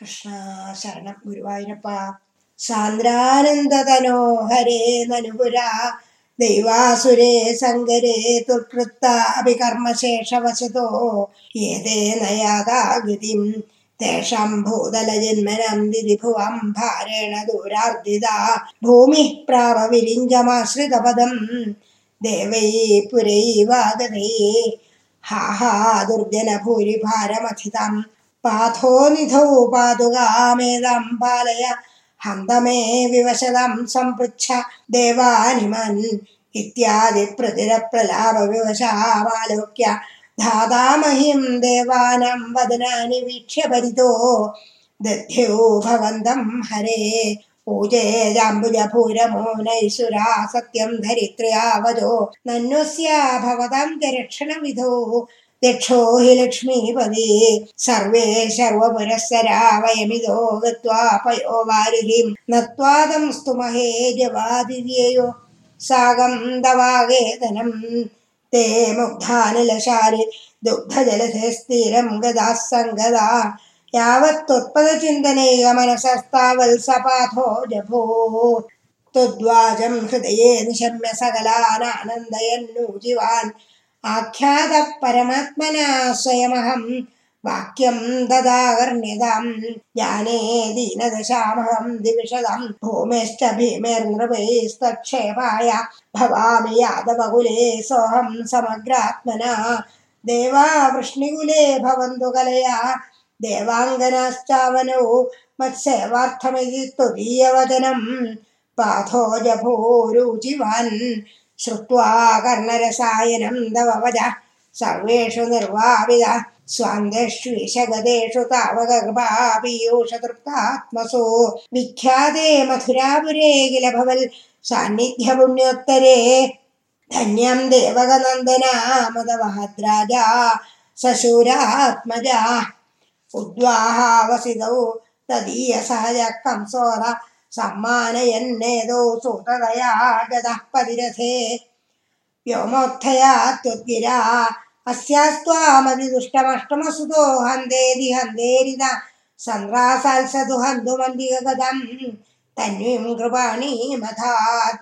कृष्णा शरणं गुरुवायूरप्प सान्द्रानन्दतनो हरे ननुपुरा दैवासुरे सङ्गरे दुर्कृत्ता अपि कर्मशेषवशतो तु नयादा गतिं तेषां भूतलजन्मनं दिदिभुवं भारेण दूरार्दिदा भूमिः प्राव प्रावविलिञ्जमाश्रितपदं देवै पुरैवागते हा हा दुर्जनभूरिभारमथितम् पाथो निधौ पादुगामेदं पालय हन्त मे विवशदं सम्पृच्छ देवानि मन् इत्यादिप्रचुरप्रलाभविवशावालोक्य धातामहिं देवानां वदनानि वीक्ष्य परितो दध्यो भवन्तं हरे। पूजे जाम्बुजभूरमो सत्यं धरित्र्या वजो नन्वस्य भवतां च रक्षणविधौ त्यक्षो हि लक्ष्मीपदे सर्वे सर्वपुरःसरा वयमिदो गत्वा पयो वारिधिं नत्वा तं स्तुमहे जवादिव्ययो सागं दवागेदनं ते मुग्धानिलशारि दुग्धजलसे स्थिरं गदा सङ्गदा यावत्त्वत्पदचिन्तने गमनसस्तावल्सपाथो जभो त्वद्वाजं हृदये निशम्य सकलानानन्दयन्नूजिवान् आख्यातः परमात्मना स्वयमहं वाक्यं ददागर्ण्यतां जाने दीनदशामहं दिविशदं भूमेश्च भीमेर्नृपैस्तक्षेपाय भवामि यादवकुले सोऽहं समग्रात्मना। देवा वृष्णिकुले भवन्तु कलया। देवाङ्गनाश्चावनौ मत्सेवार्थमिति त्वदीयवचनं पाथो जभूरुचिवान् श्रुत्वा कर्णरसायनं तव वच सर्वेषु निर्वापिद स्वान्देष्वीशगदेषु तावककृपापीयूषतृप्तात्मसु विख्याते मथुरापुरे किल भवल्। सान्निध्यपुण्योत्तरे धन्यं देवकनन्दनामदवहद्राजा सशूरात्मजा। उद्वाहावसितौ तदीयसहज कंसोर सम्मानयन्नेदौ सूतदया गतः परिरथे व्योमोत्थया त्वद्गिरा अस्यास्त्वामतिदुष्टमष्टमसुतो हन्देरि हन्देरिद सन्द्रासाल्सतु हन्तुमन्दिगगदं तन्वीं कृपाणीमथात्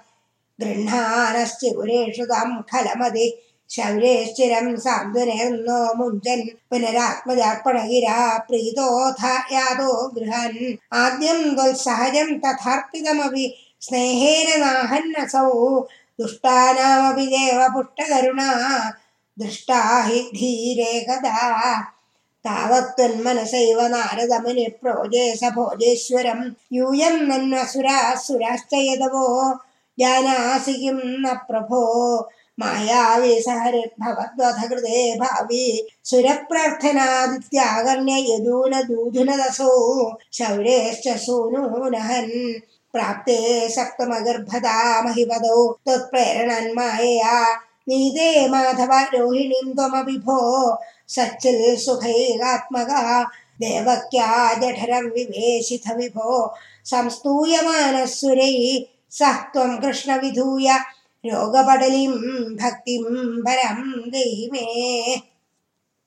गृह्णानश्चिपुरेषु तं खलमति ശൗരേശ്വരം സ്ഥിരം സാന്ത്വനേർന്നോ മുഞ്ചൻ പുനരാത്മജാർപ്പണഗിരാ പ്രീതോധ യാതോ ഗൃഹൻ. ആദ്യം ത്വൽസഹജം തഥാർപ്പിതമപി സ്നേഹേന നാഹന്നസൗ. ദുഷ്ടാനാമപി ദേവപുഷ്ടകരുണ. ദൃഷ്ടാ ഹി ധീരേ കഥാ താവത്വന്മനസൈവ നാരദമുനി പ്രോജേ ഭോജേശ്വരം. യൂയം നന്വസുരാസുരാശ്ചയതവോ ജാനാസി കിം ന പ്രഭോ. मायावी सहरिर्भवद्वथ कृते भावि सुरप्रार्थनादित्यागर्ण्य यदूनदूधुनदसौ शौरेश्च सूनूनहन्। प्राप्ते सप्तमगर्भदा त्वत्प्रेरणन्मायया नीते माधव रोहिणीं त्वमपि सच्चिल् सुखैरात्मका देवक्या जठरं विवेशिथ विभो संस्तूयमानः सुरैः, सः त्वं कृष्णविधूय രോഗപടലിം ഭക്തിം പരം ദൈവേ